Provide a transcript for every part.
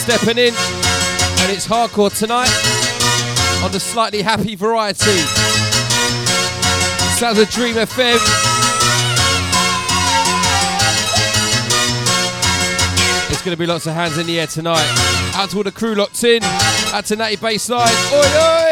stepping in, and it's hardcore tonight on the slightly happy variety. Sounds of Dream FM. It's going to be lots of hands in the air tonight. Out to all the crew locked in. Out to Natty Baseline. Oi, oi!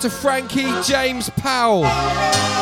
To Frankie James Powell.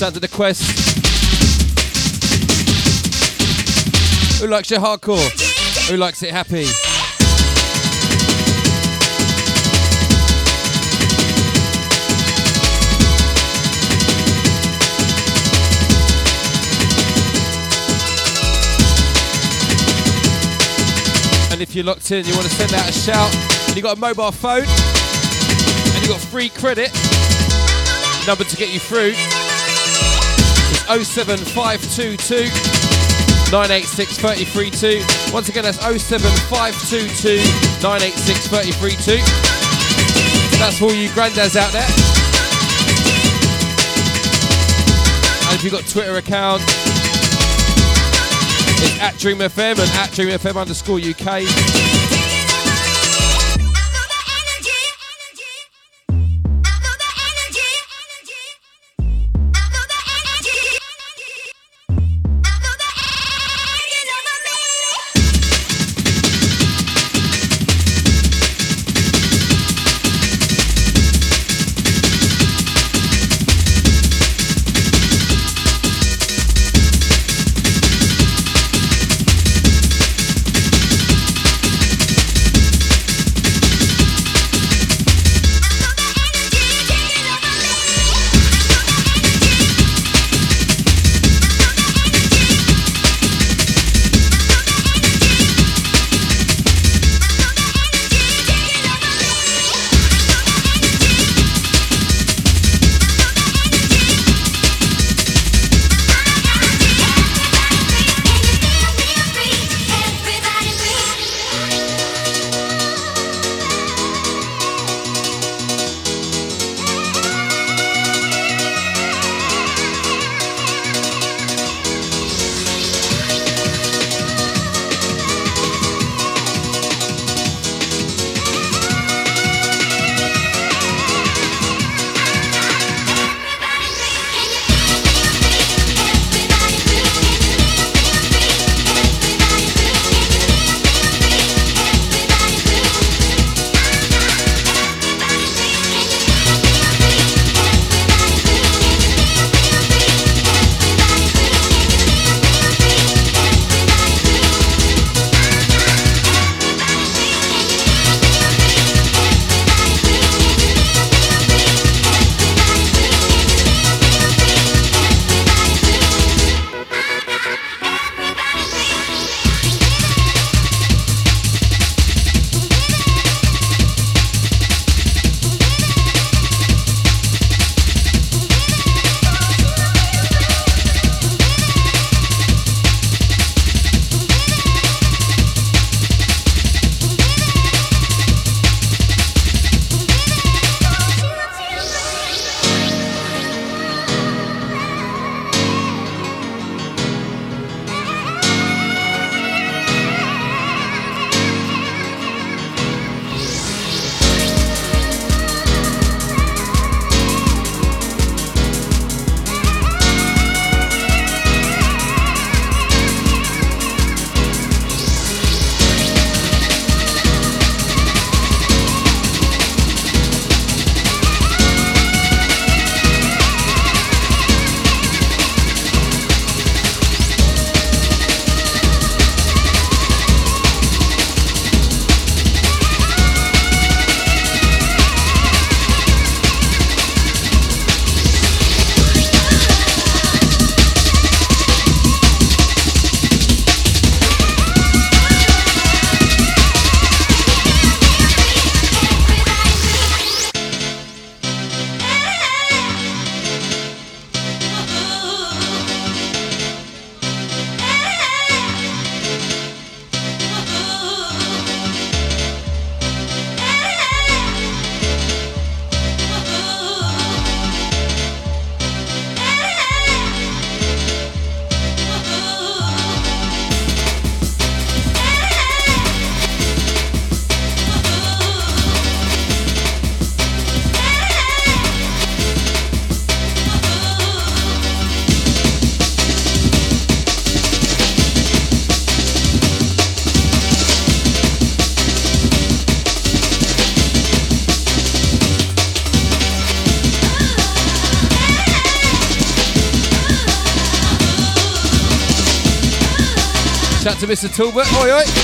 Sound of the quest. Who likes your hardcore? Who likes it happy? And if you're locked in, you want to send out a shout, and you got a mobile phone, and you got free credit, number to get you through 07522 986 332. Once again, that's 07522 986 332. That's for all you granddads out there. And if you've got Twitter account, it's at Dream FM and at Dream FM underscore UK. Talbot. Oi, oi.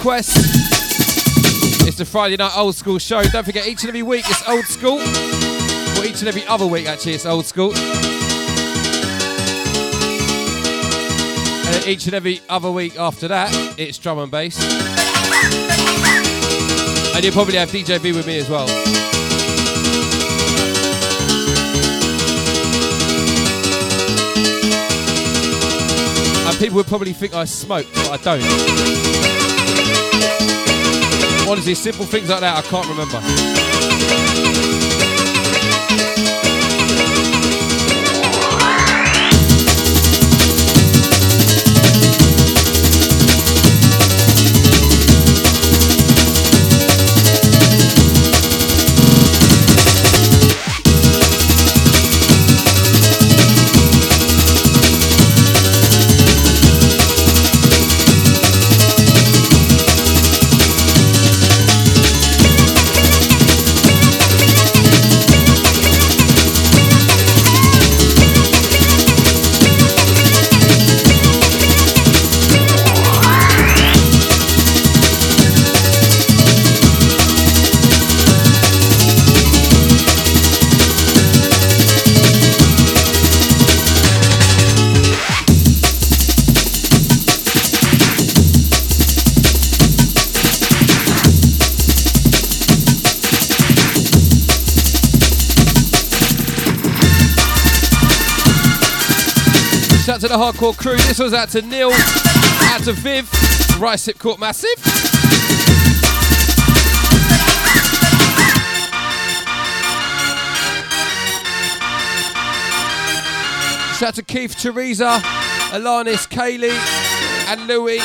Quest. It's the Friday night old school show. Don't forget, each and every week it's old school. Well, each and every other week, actually, it's old school. And each and every other week after that, it's drum and bass. And you'll probably have DJ B with me as well. And people would probably think I smoke, but I don't. Honestly, simple things like that I can't remember. The hardcore crew. This was out to Neil, out to Viv, Rice Sip Court Massive. Shout out to Keith, Teresa, Alanis, Kaylee, and Louie.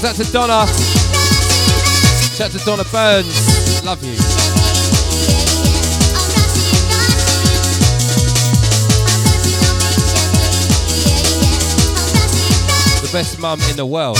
One's out to Donna. Shout out to Donna Burns. Love you. The best mum in the world.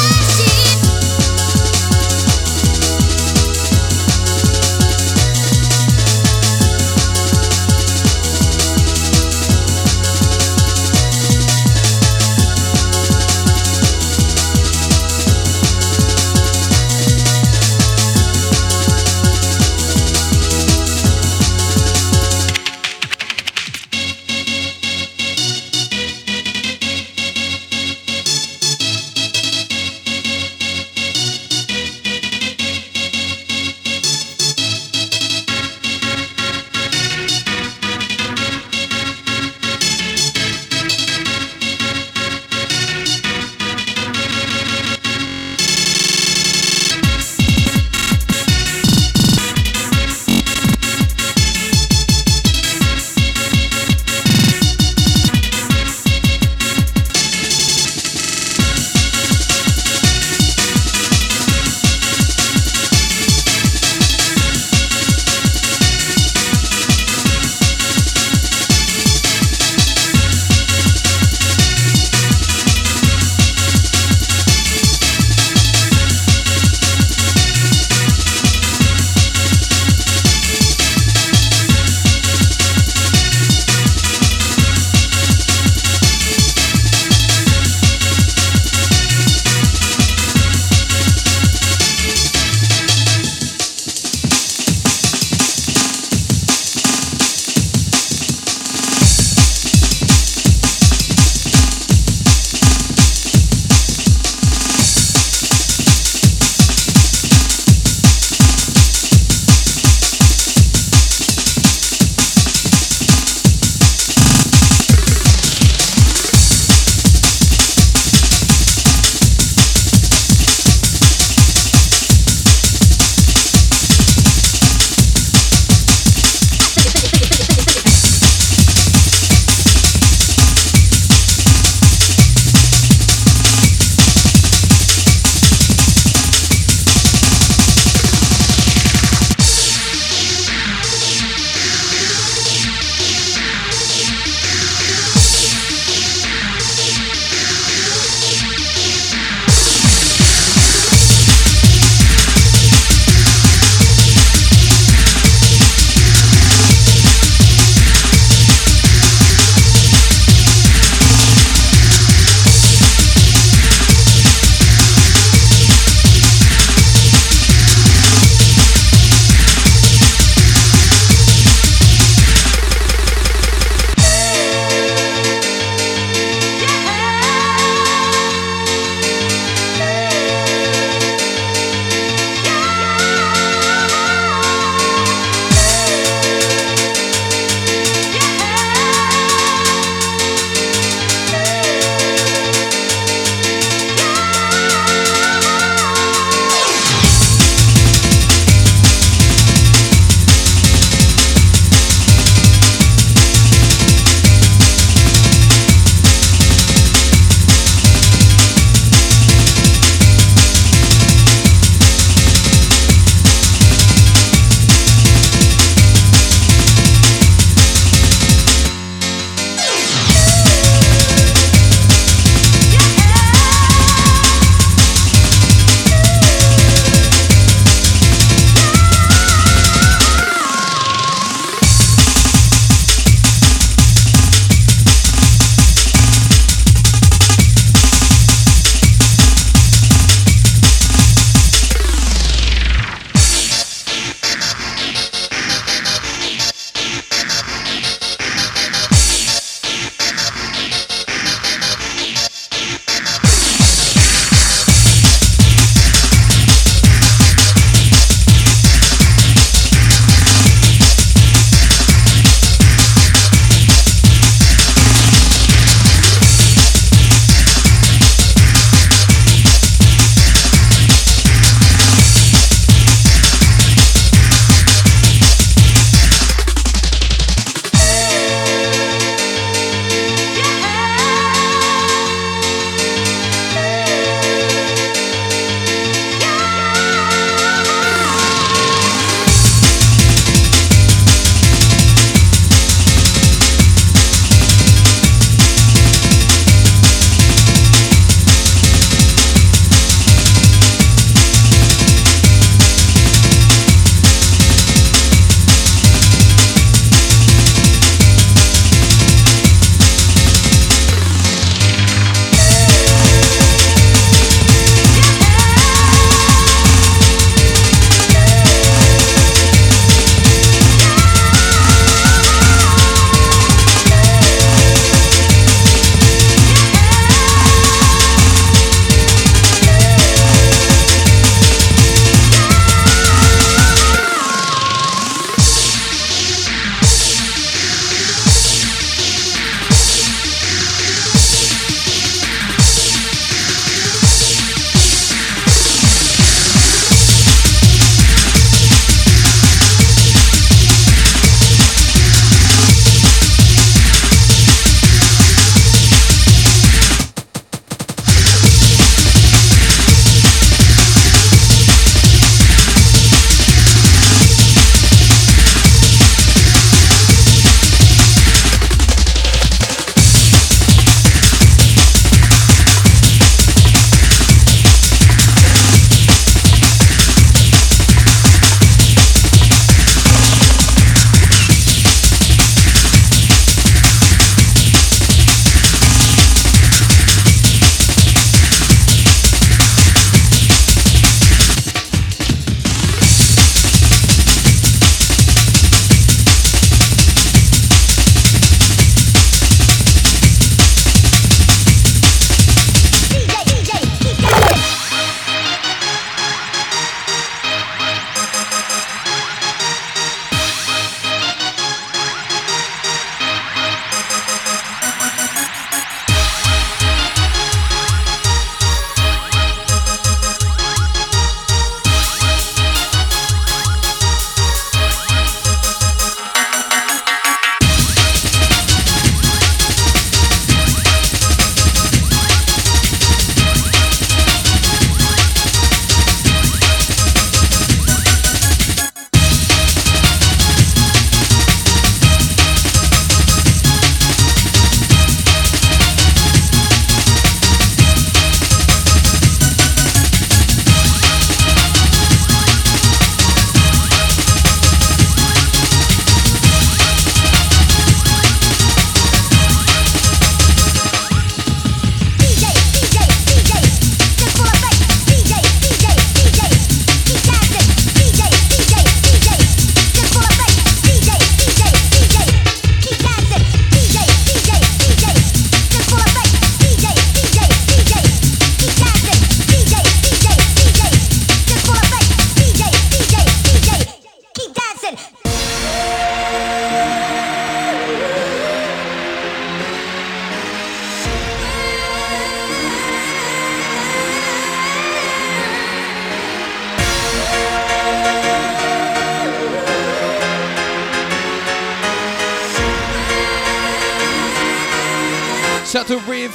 Shout to Riv.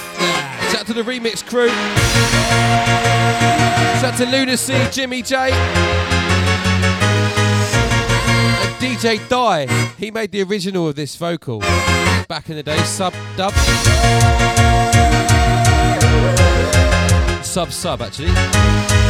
Shout to the remix crew. Shout to Lunacy, Jimmy J. And DJ Die. He made the original of this vocal back in the day. Sub dub. Sub sub actually.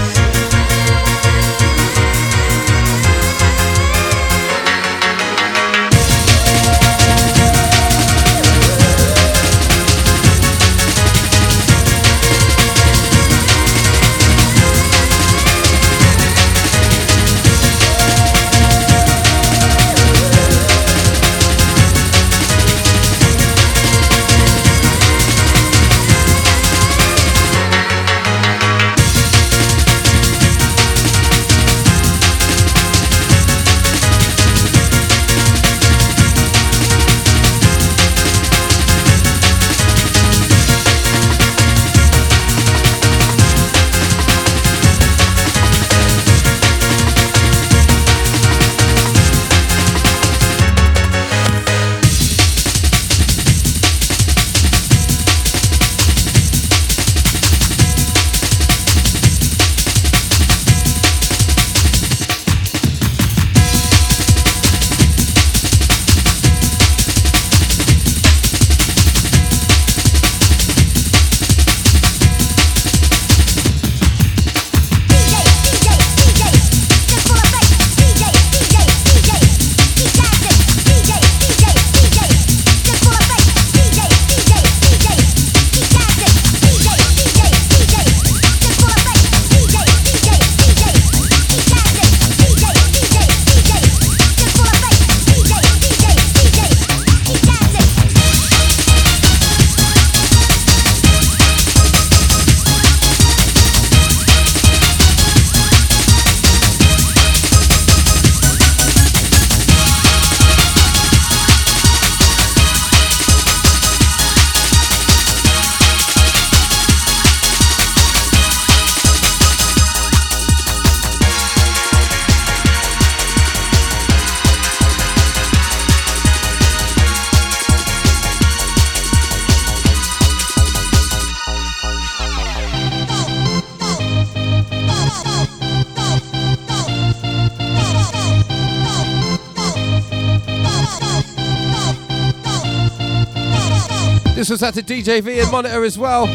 Out to DJ and Monitor as well.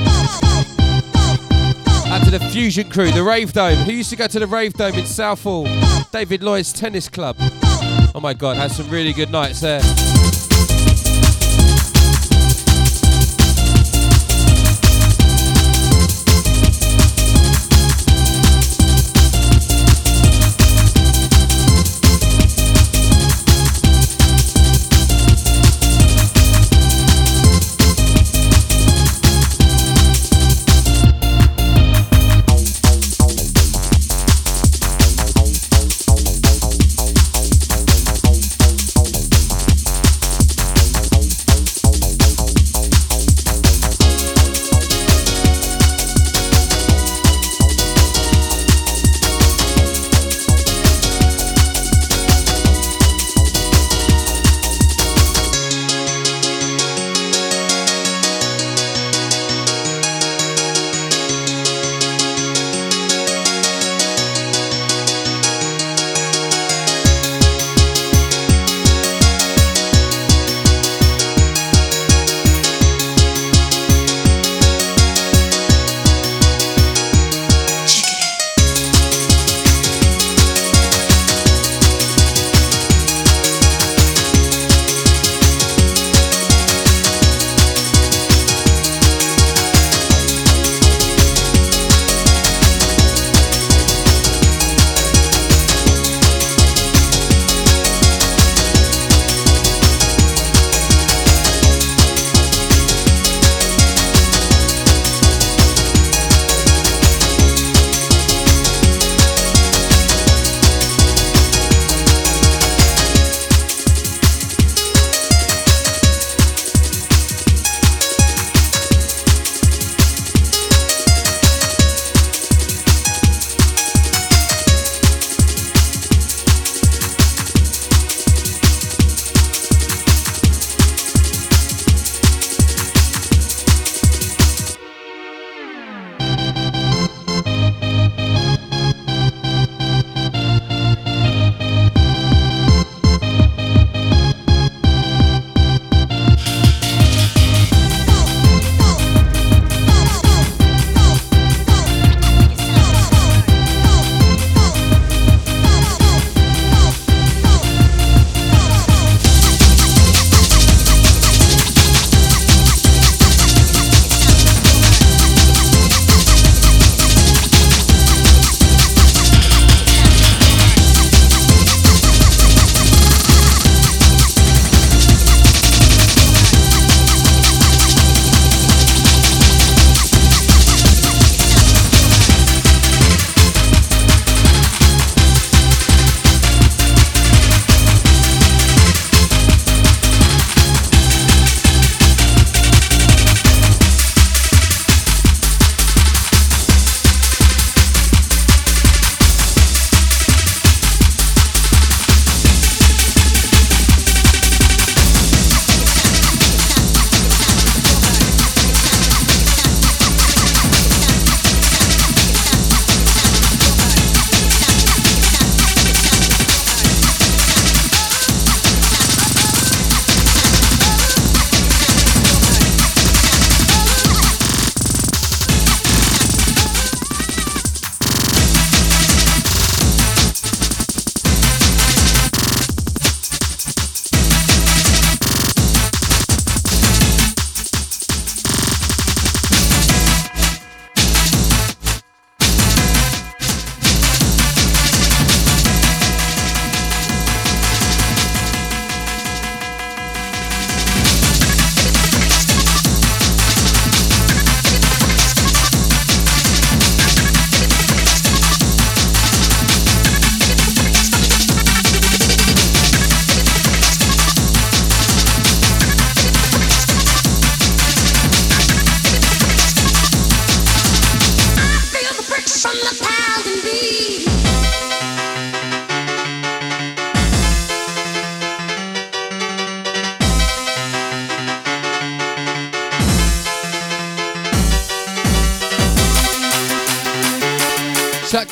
Out to the Fusion crew, the Rave Dome. Who used to go to the Rave Dome in Southall? David Lloyd's Tennis Club. Oh my god, had some really good nights there.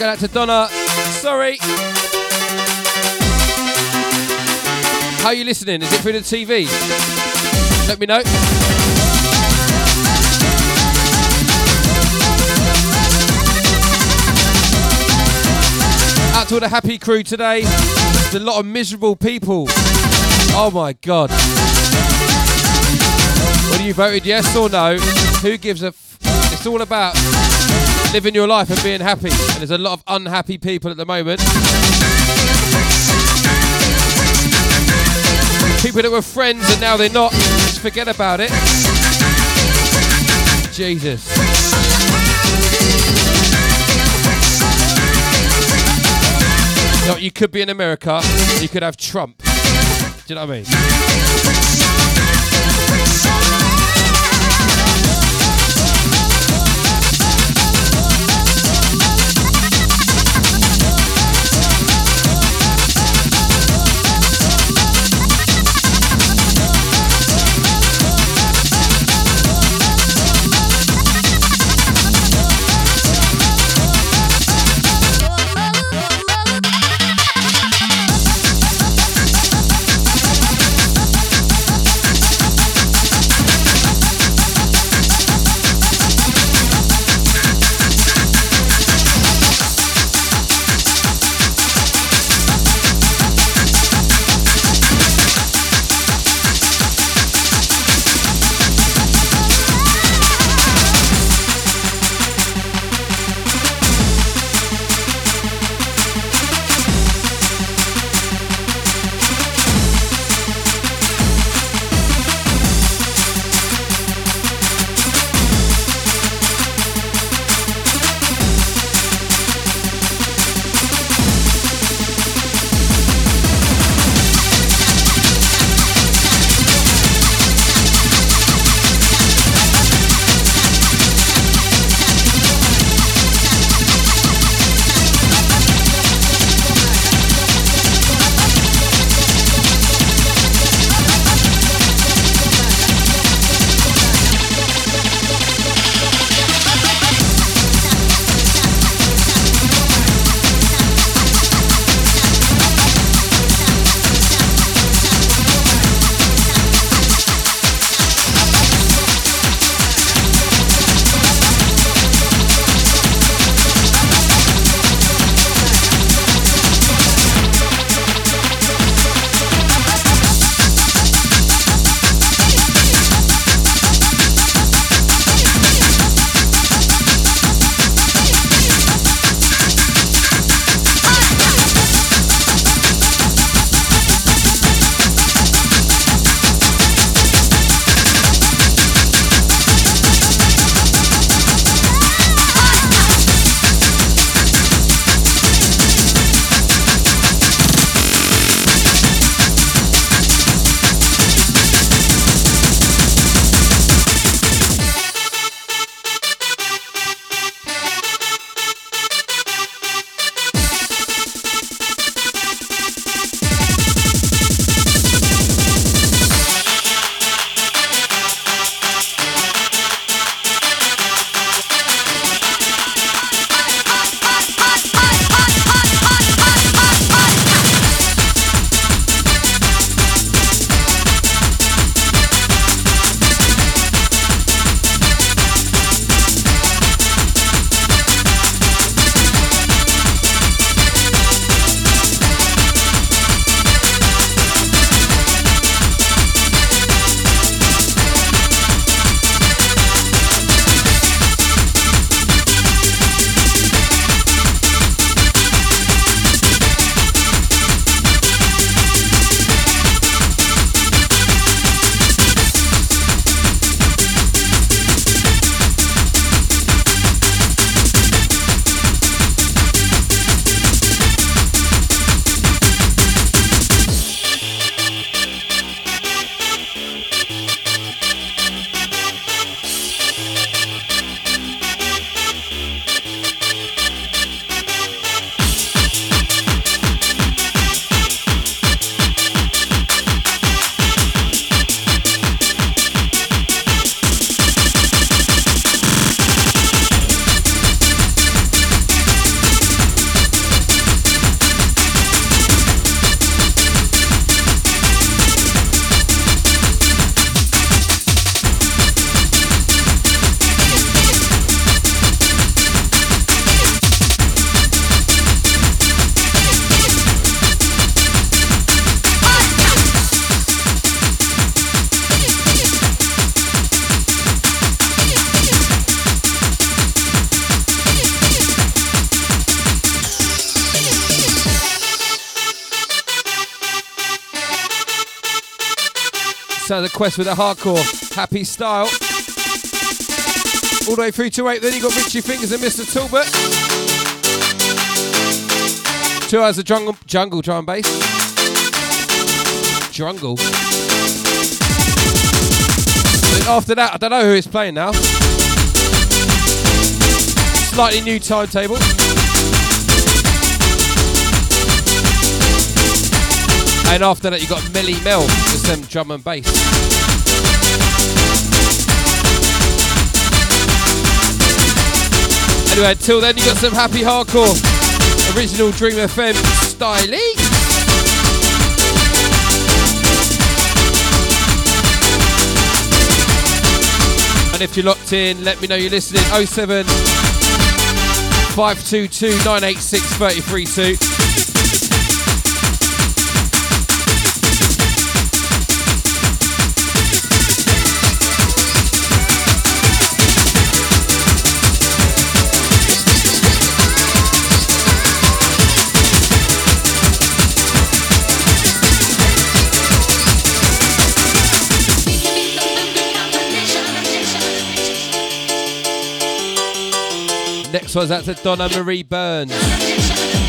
Shout out to Donna. Sorry. How are you listening? Is it through the TV? Let me know. Out to all the happy crew today. There's a lot of miserable people. Oh my god. What you voted yes or no? Who gives a f- It's all about living your life and being happy. And there's a lot of unhappy people at the moment. People that were friends and now they're not. Just forget about it. Jesus. You, know, you could be in America, you could have Trump. Do you know what I mean? Quest with a hardcore happy style. All the way through to eight. Then you got Richie Fingers and Mr. Talbot. Two hours of jungle, jungle drum and bass. Jungle. Then after that, I don't know who is playing now. Slightly new timetable. And after that, you got Melly Mel with some drum and bass. Anyway, until then, you got some happy hardcore. Original Dream FM style. And if you're locked in, let me know you're listening. 07 522 986 332. One's out to Donna Marie Burns.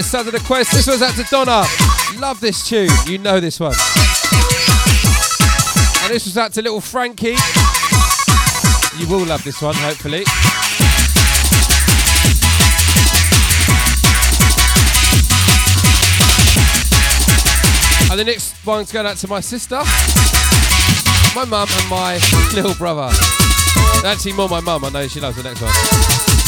Sound of the Quest. This one's out to Donna. Love this tune. You know this one. And this was out to little Frankie. You will love this one, hopefully. And the next one's going out to my sister, my mum, and my little brother. Actually, more my mum. I know she loves the next one.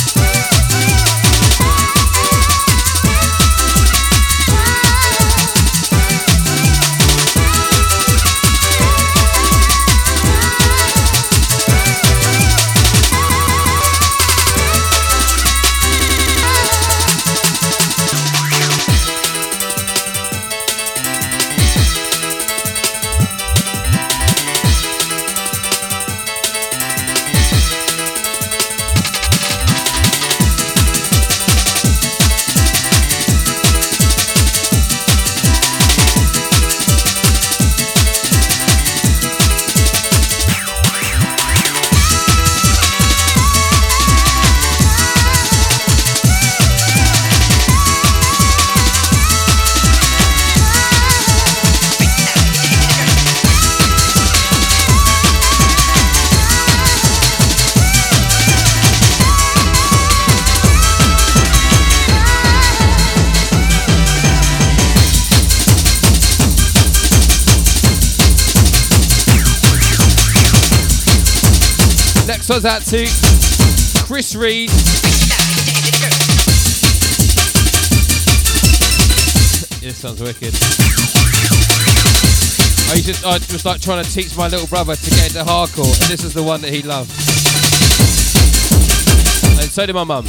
Next one's out to Chris Reed. this sounds wicked. I used to, I was like trying to teach my little brother to get into hardcore, and this is the one that he loved. And so did my mum.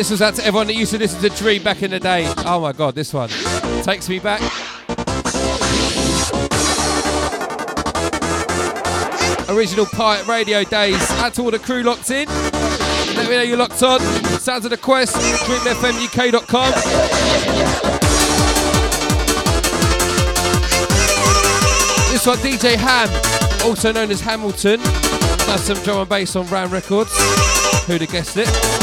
This was out to everyone that used to listen to Dream back in the day. Oh my god, this one takes me back. Original Pirate Radio days. Out to all the crew locked in. Let me know you're locked on. Sounds of the Quest, dreamfmuk.com. This one, DJ Ham, also known as Hamilton. That's some drum and bass on Ram Records. Who'd have guessed it?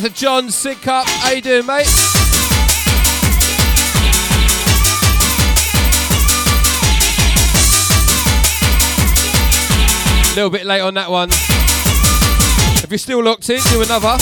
Out to John Sidcup. How you doing, mate? A little bit late on that one. If you're still locked in, do another.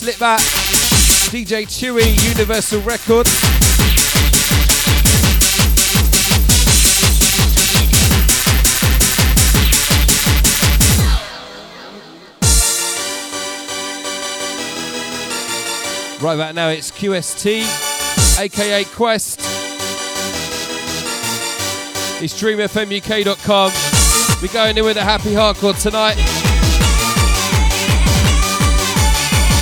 To Slipback, DJ Chewy, Universal Records. Right about now it's QST, aka Quest. It's dreamfmuk.com. We're going in with a happy hardcore tonight.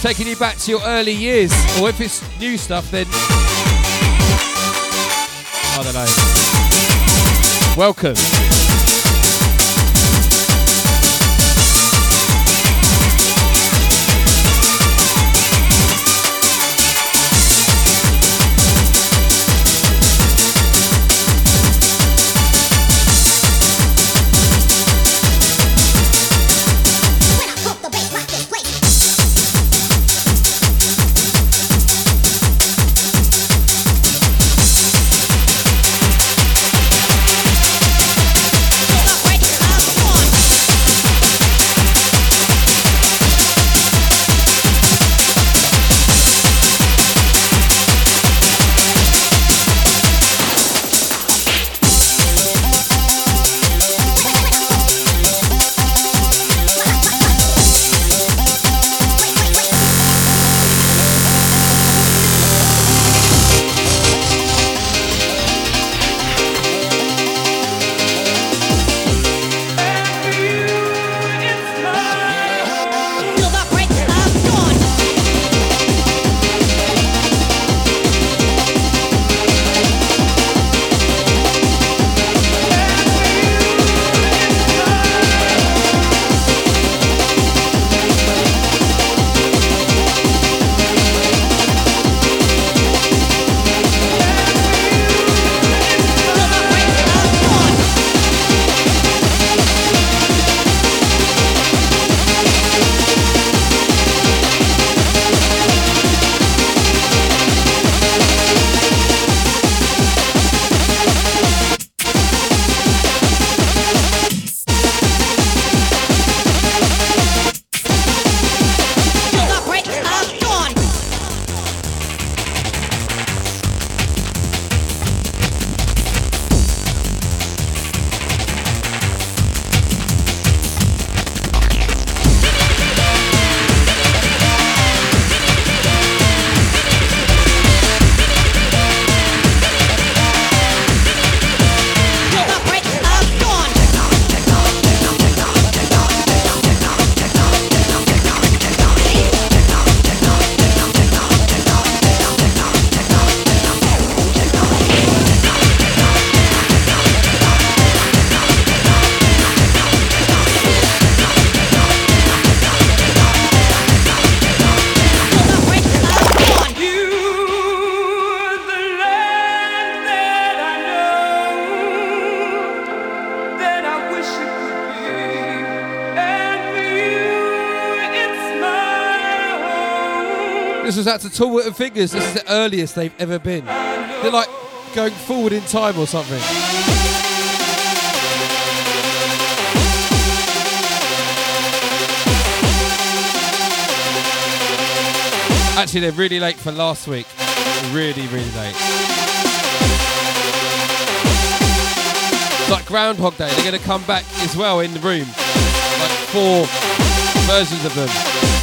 Taking you back to your early years, or if it's new stuff, then I don't know. Welcome. Tall Witten Fingers. This is the earliest they've ever been. They're like going forward in time or something. Actually, they're really late for last week. Really, really late. like Groundhog Day. They're going to come back as well in the room. Like four versions of them.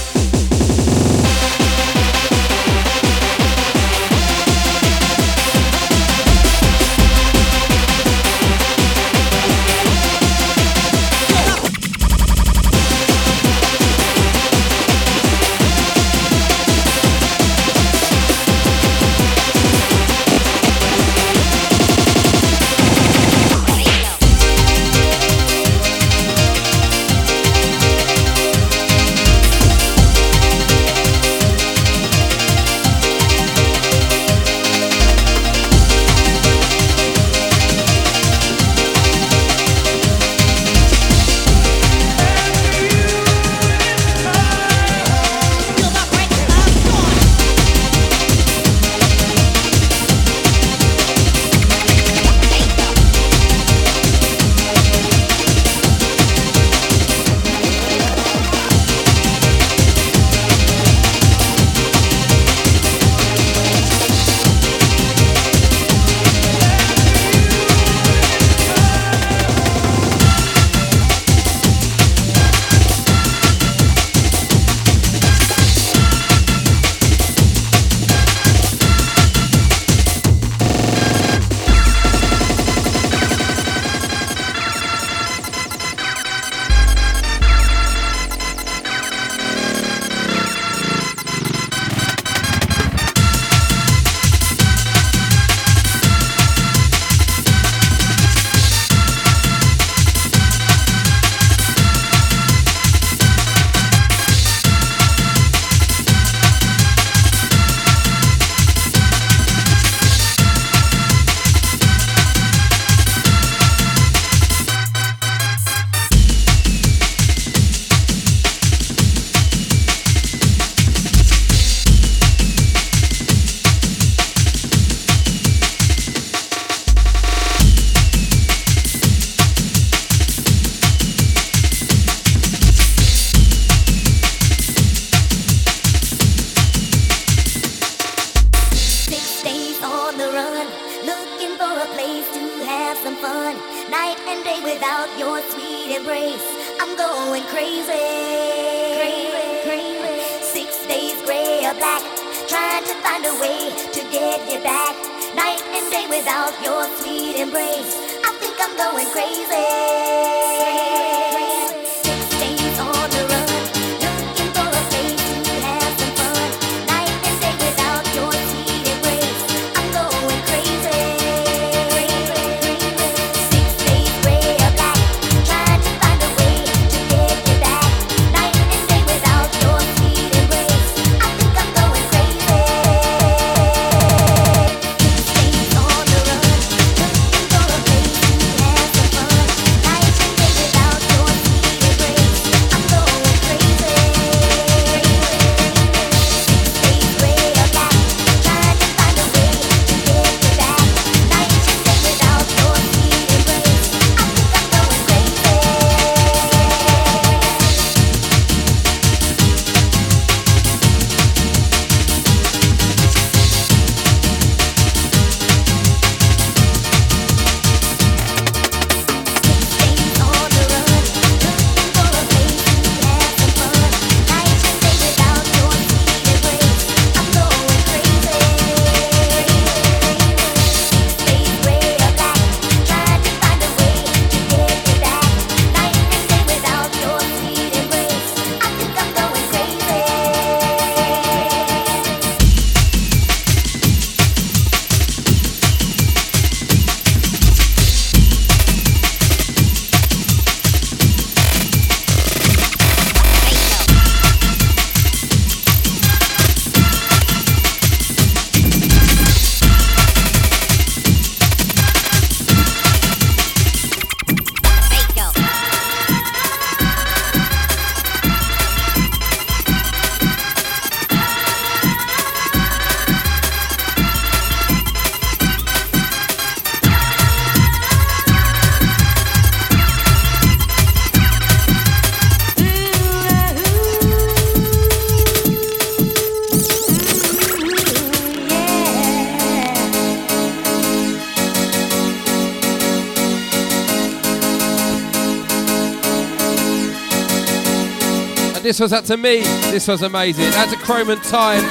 This was out to me. This was amazing. Out to Krome and Time.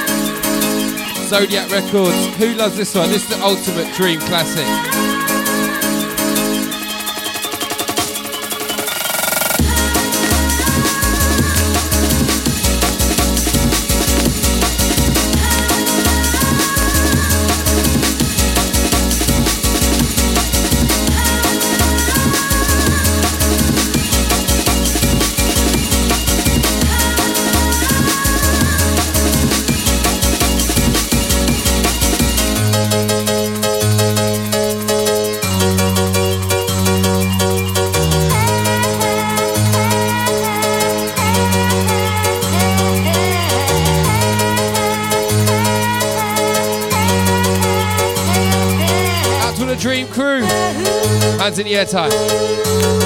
Zodiac Records. Who loves this one? This is the ultimate dream classic. Hands in the air time.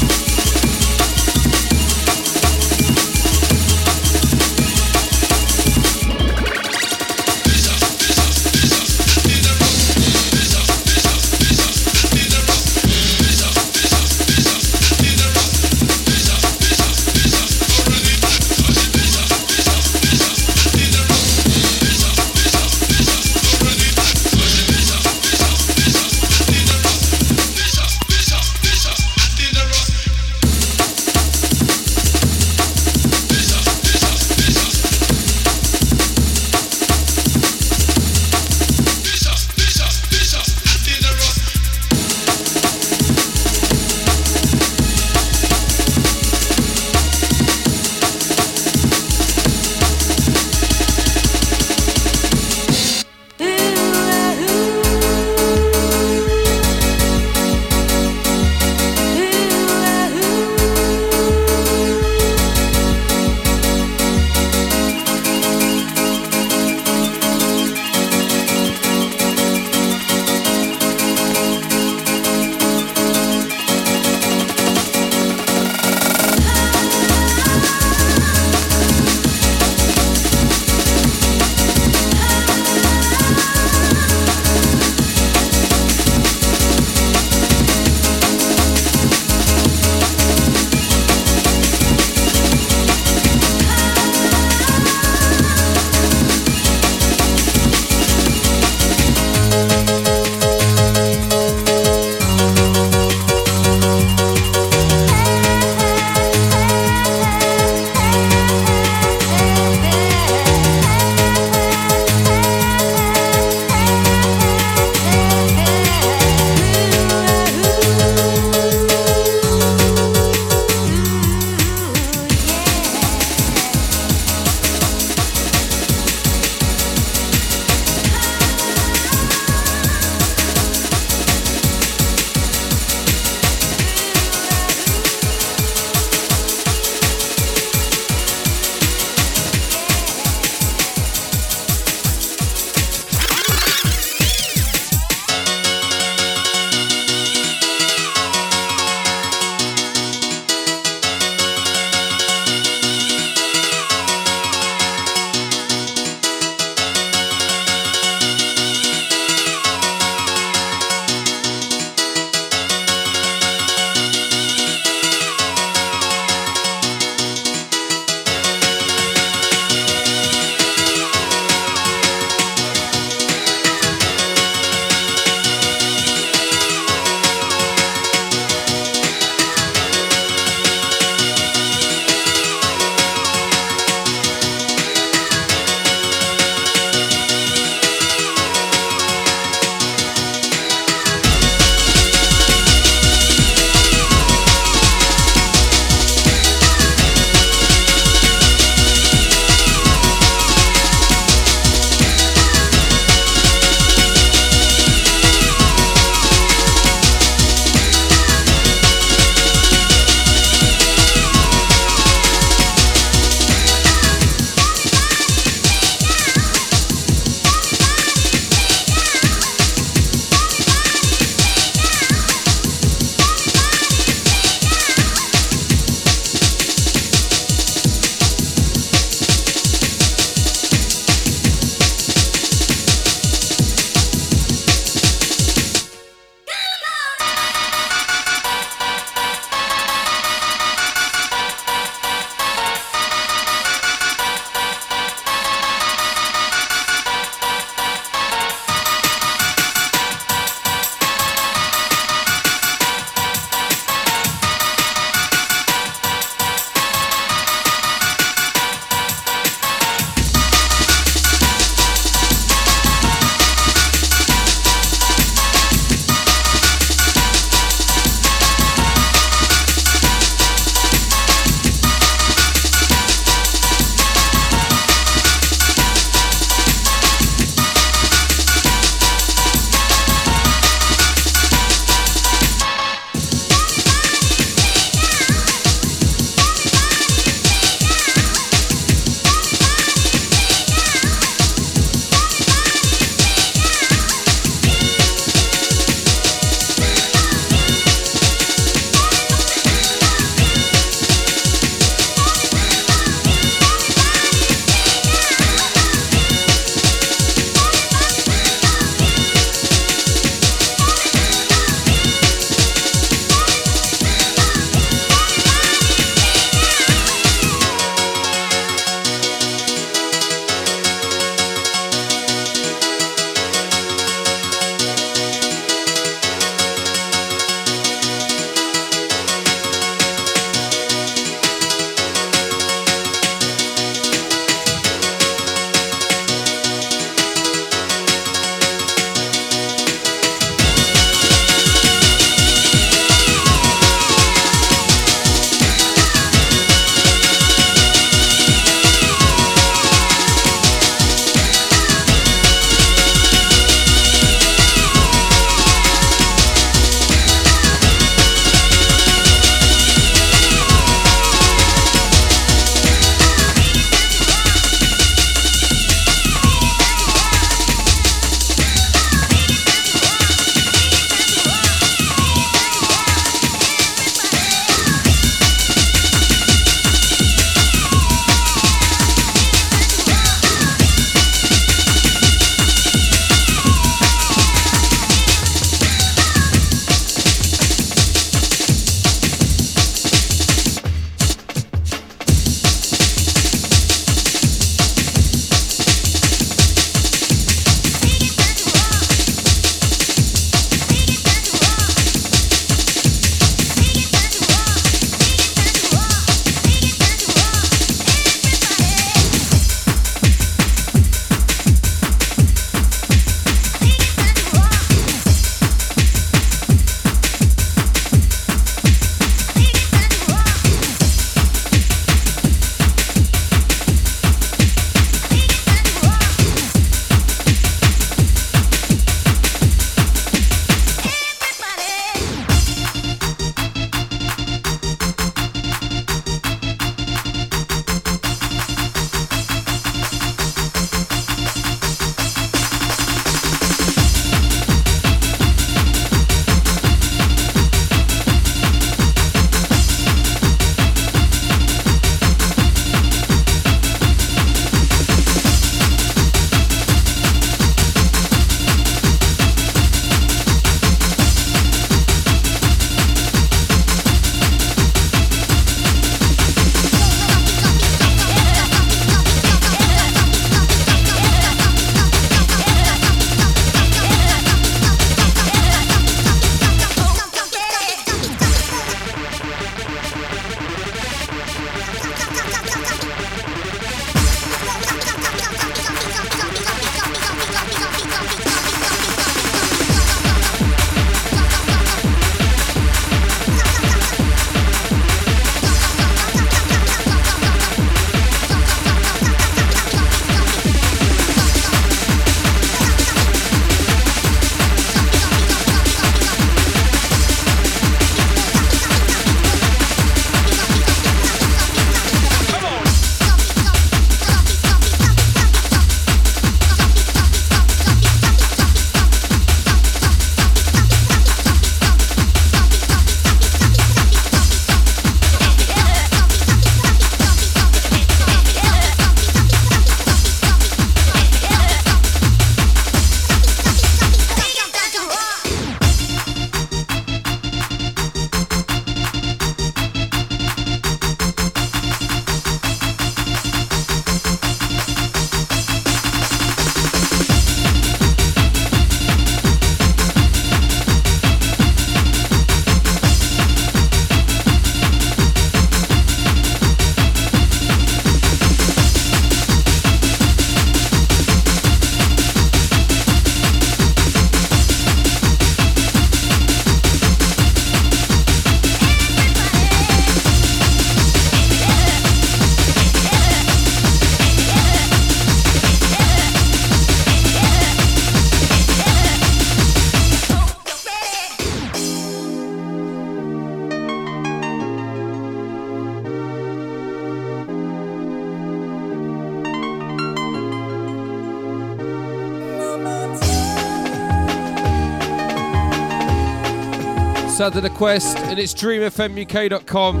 Shout to the quest, and it's dreamfmuk.com.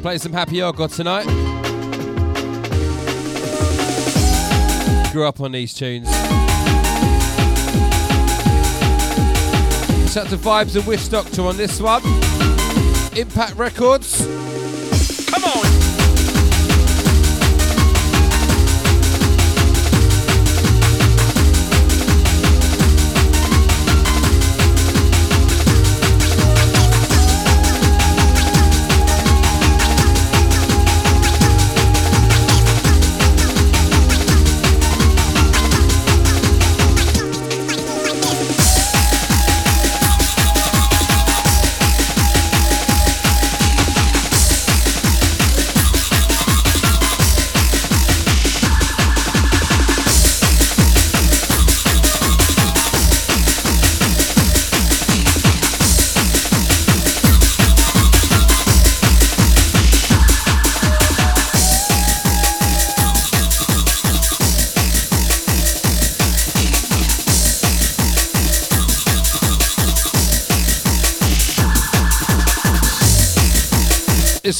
Play some happy hardcore tonight. Grew up on these tunes. Shout to Vibes and Wishdokta on this one. Impact Records.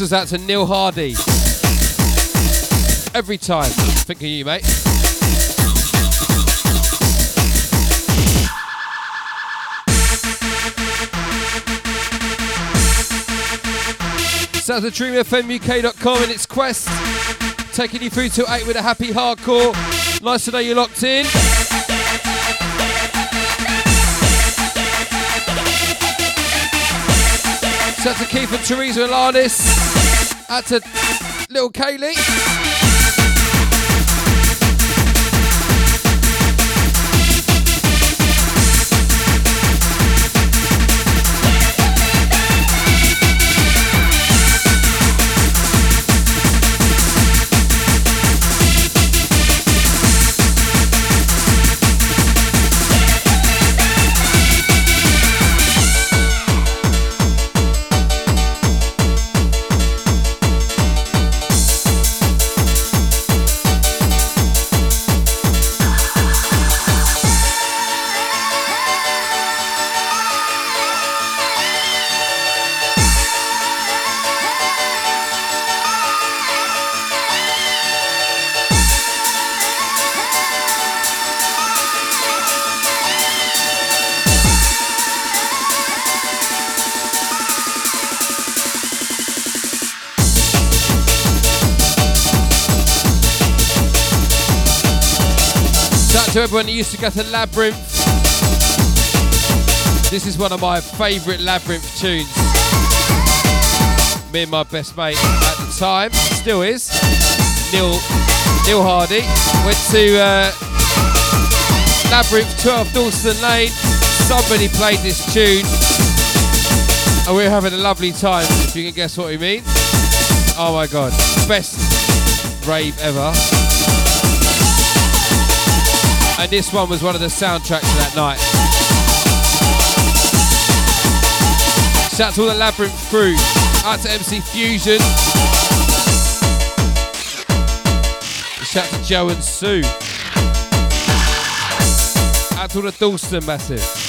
Was out to Neil Hardy. Every time. Think of you, mate. South of DreamFMUK.com and its quest. Taking you through to 8 with a happy hardcore. Nice to know you're locked in. Shout to Keith and Teresa Alanis. Out to little Kaylee. To everyone used to go to Labyrinth. This is one of my favourite Labyrinth tunes. Me and my best mate at the time, still is, Neil, Neil Hardy, went to uh, Labyrinth 12 Dalston Lane. Somebody played this tune, and we were having a lovely time, if you can guess what we mean. Oh my god, best rave ever. And this one was one of the soundtracks of that night. Shout out to all the Labyrinth crew. Out to MC Fusion. Shout out to Joe and Sue. Out to all the Dalston Massive.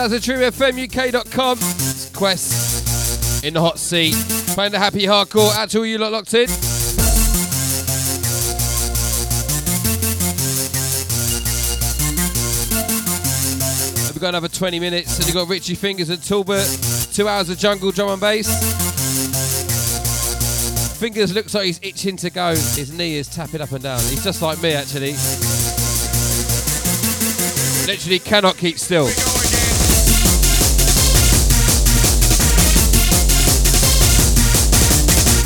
SazzaTrueFMUK.com. It's Quest in the hot seat. Playing the happy hardcore. Out to all you lot locked in. We've got another 20 minutes, and you've got Richie Fingers and Talbot. Two hours of jungle drum and bass. Fingers looks like he's itching to go. His knee is tapping up and down. He's just like me, actually. Literally cannot keep still.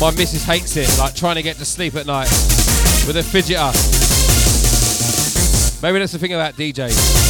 My missus hates it, like trying to get to sleep at night with a fidgeter. Maybe that's the thing about DJs.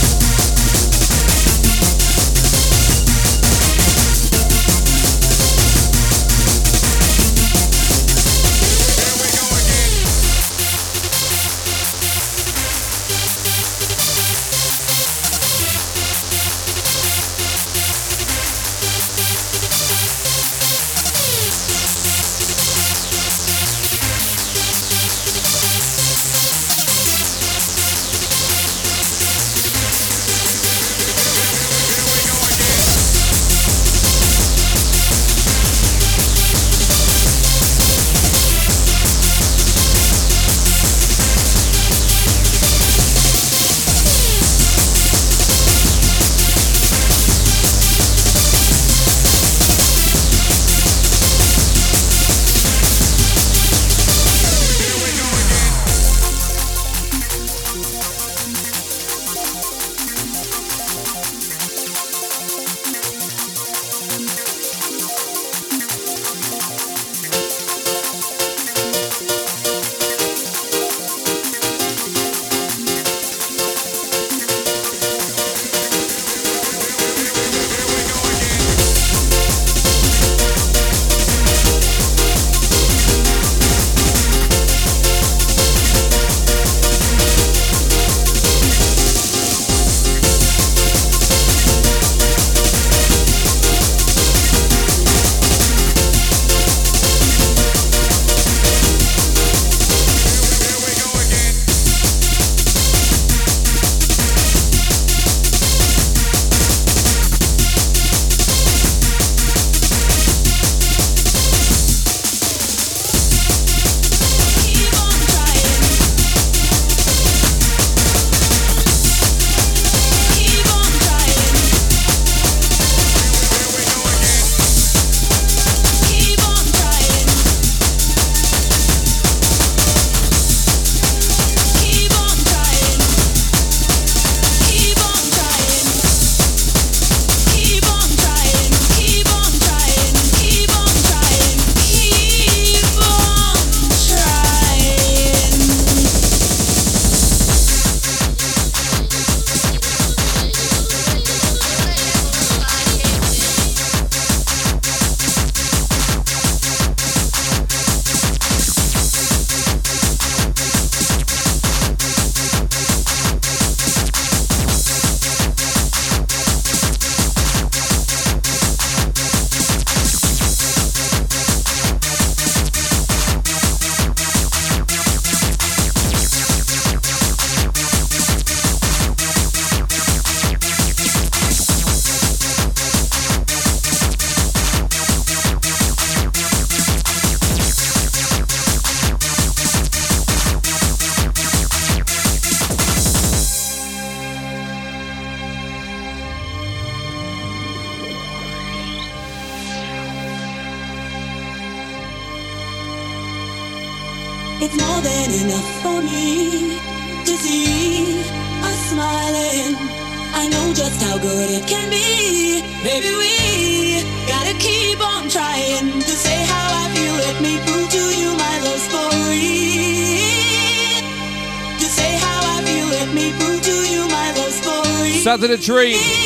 The dream.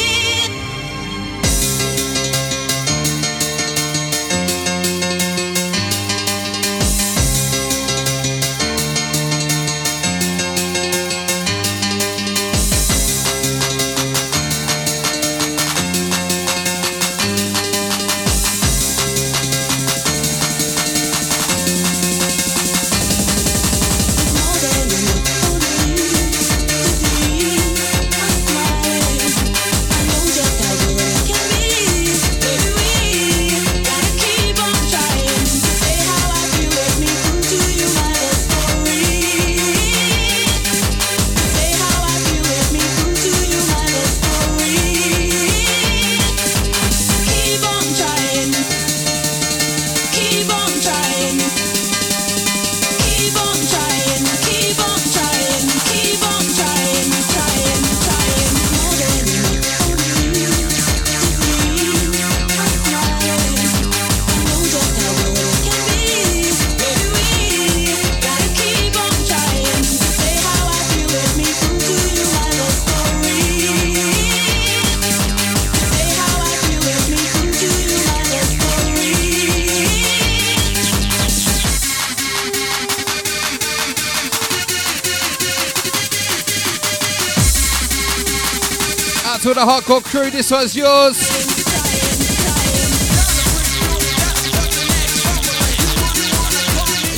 Hardcore crew. This one's yours.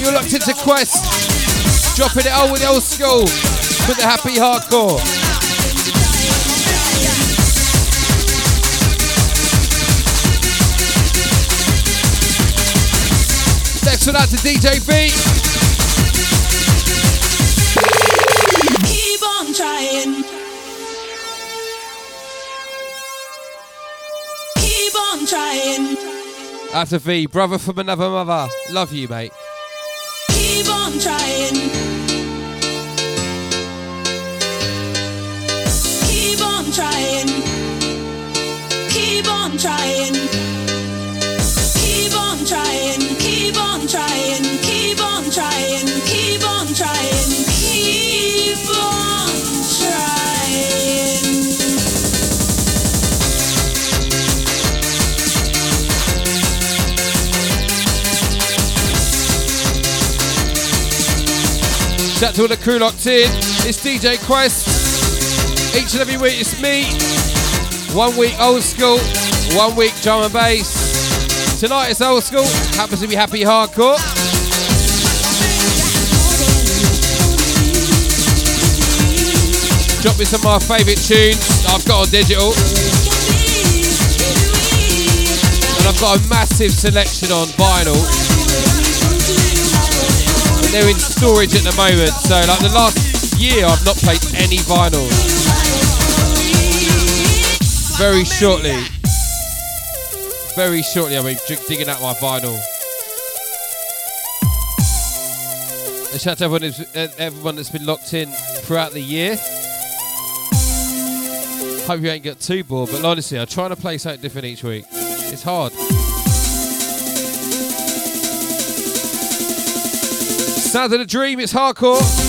You're locked into Quest. Dropping it all with the old school. With the happy hardcore. Next one out to DJ B. Out to V, brother from another mother. Love you, mate. Keep on trying. Keep on trying. Keep on trying. Keep on trying. Keep on trying. Shout to all the crew locked in. It's DJ Quest. Each and every week it's me. One week old school, one week drum and bass. Tonight it's old school. Happens to be happy hardcore. Drop me some of my favourite tunes I've got on digital. And I've got a massive selection on vinyl. They're in storage at the moment. So like the last year I've not played any vinyl. Very shortly. Very shortly I'll be digging out my vinyl. A shout to everyone, uh, everyone that's been locked in throughout the year. Hope you ain't got too bored, but honestly, I'm trying to play something different each week. It's hard. Sound of the dream, it's hardcore.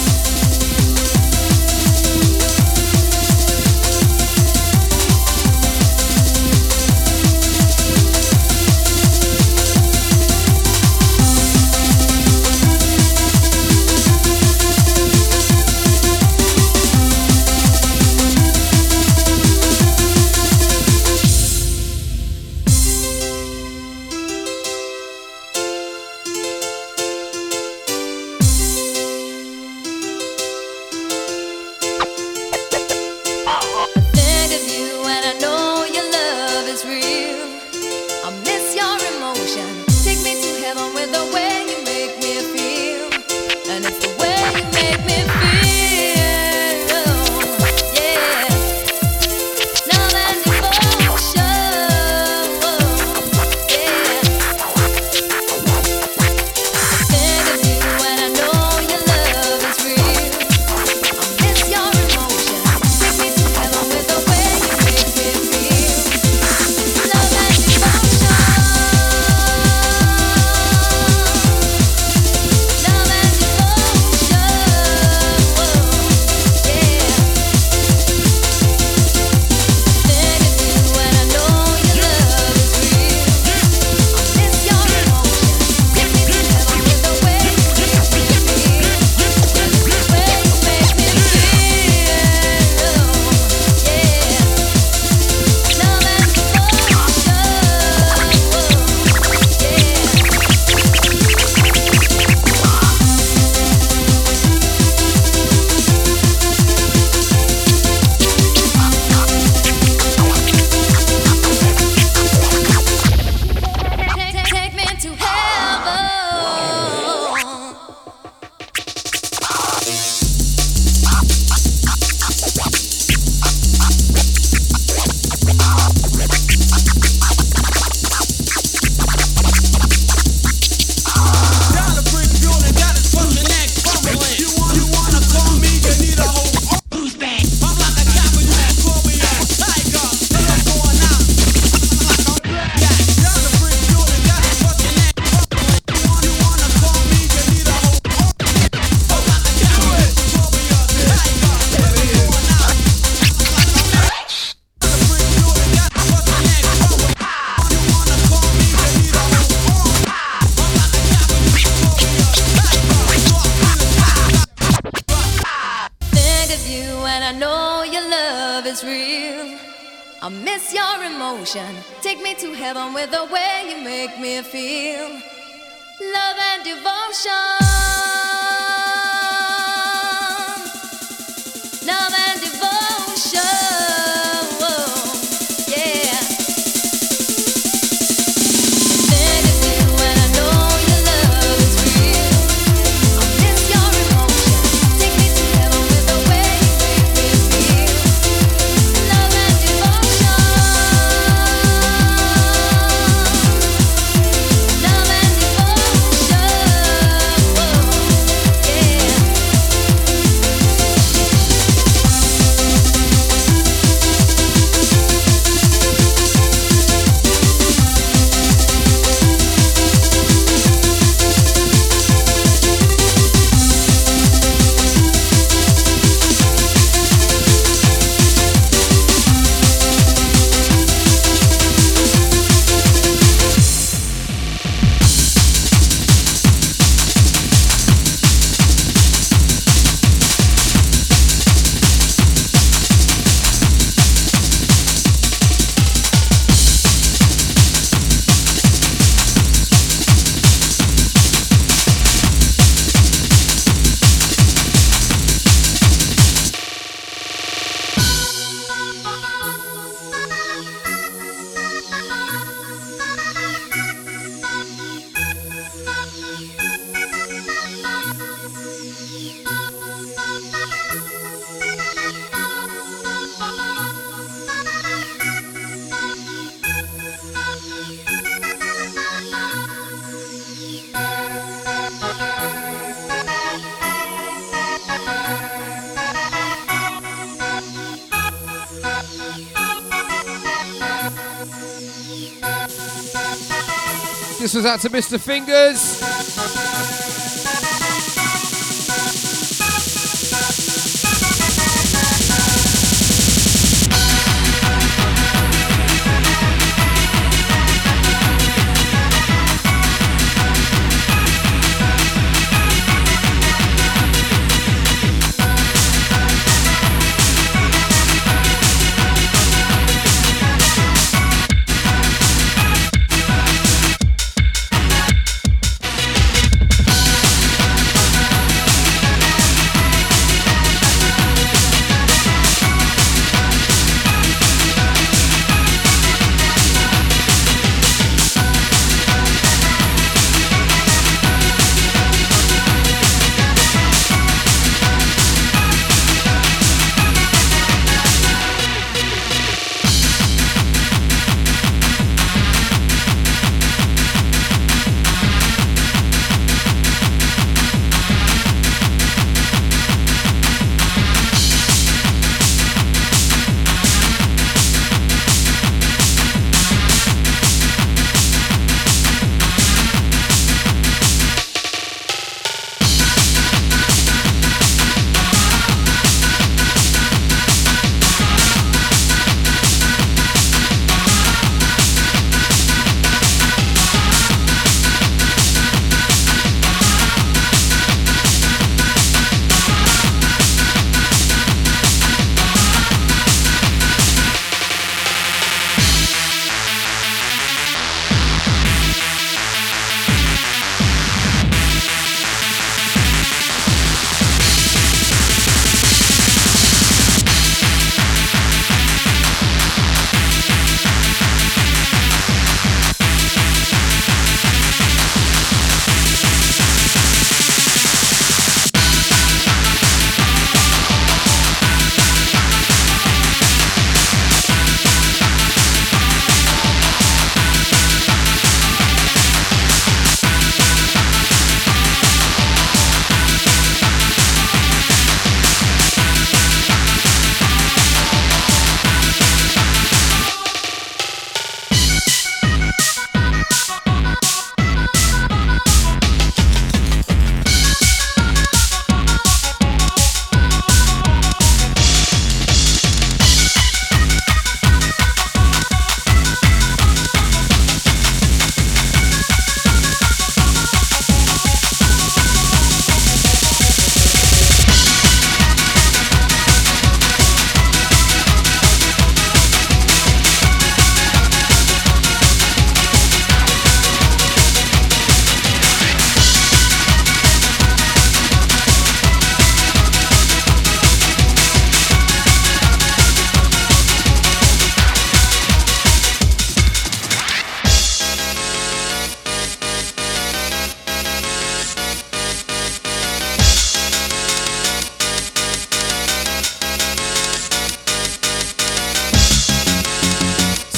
Out to Mr. Fingers.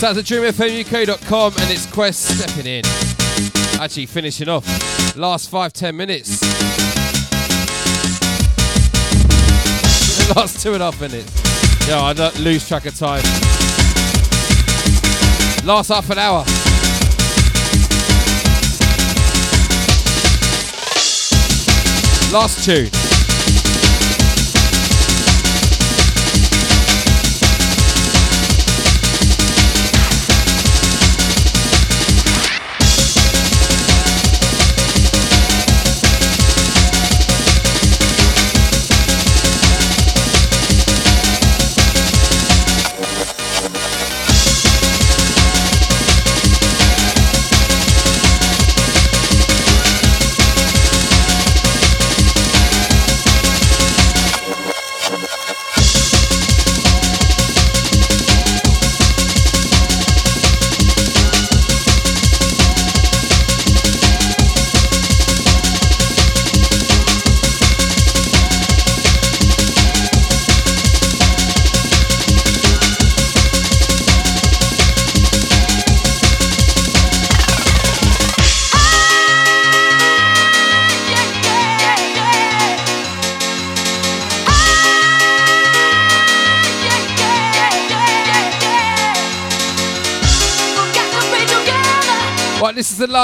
That's at dreamfmuk.com and it's Quest stepping in. Actually finishing off. Last five, ten minutes. Last two and a half minutes. Yeah, I don't lose track of time. Last half an hour. Last tune.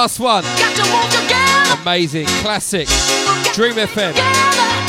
Last one. Amazing, classic. Dream FM.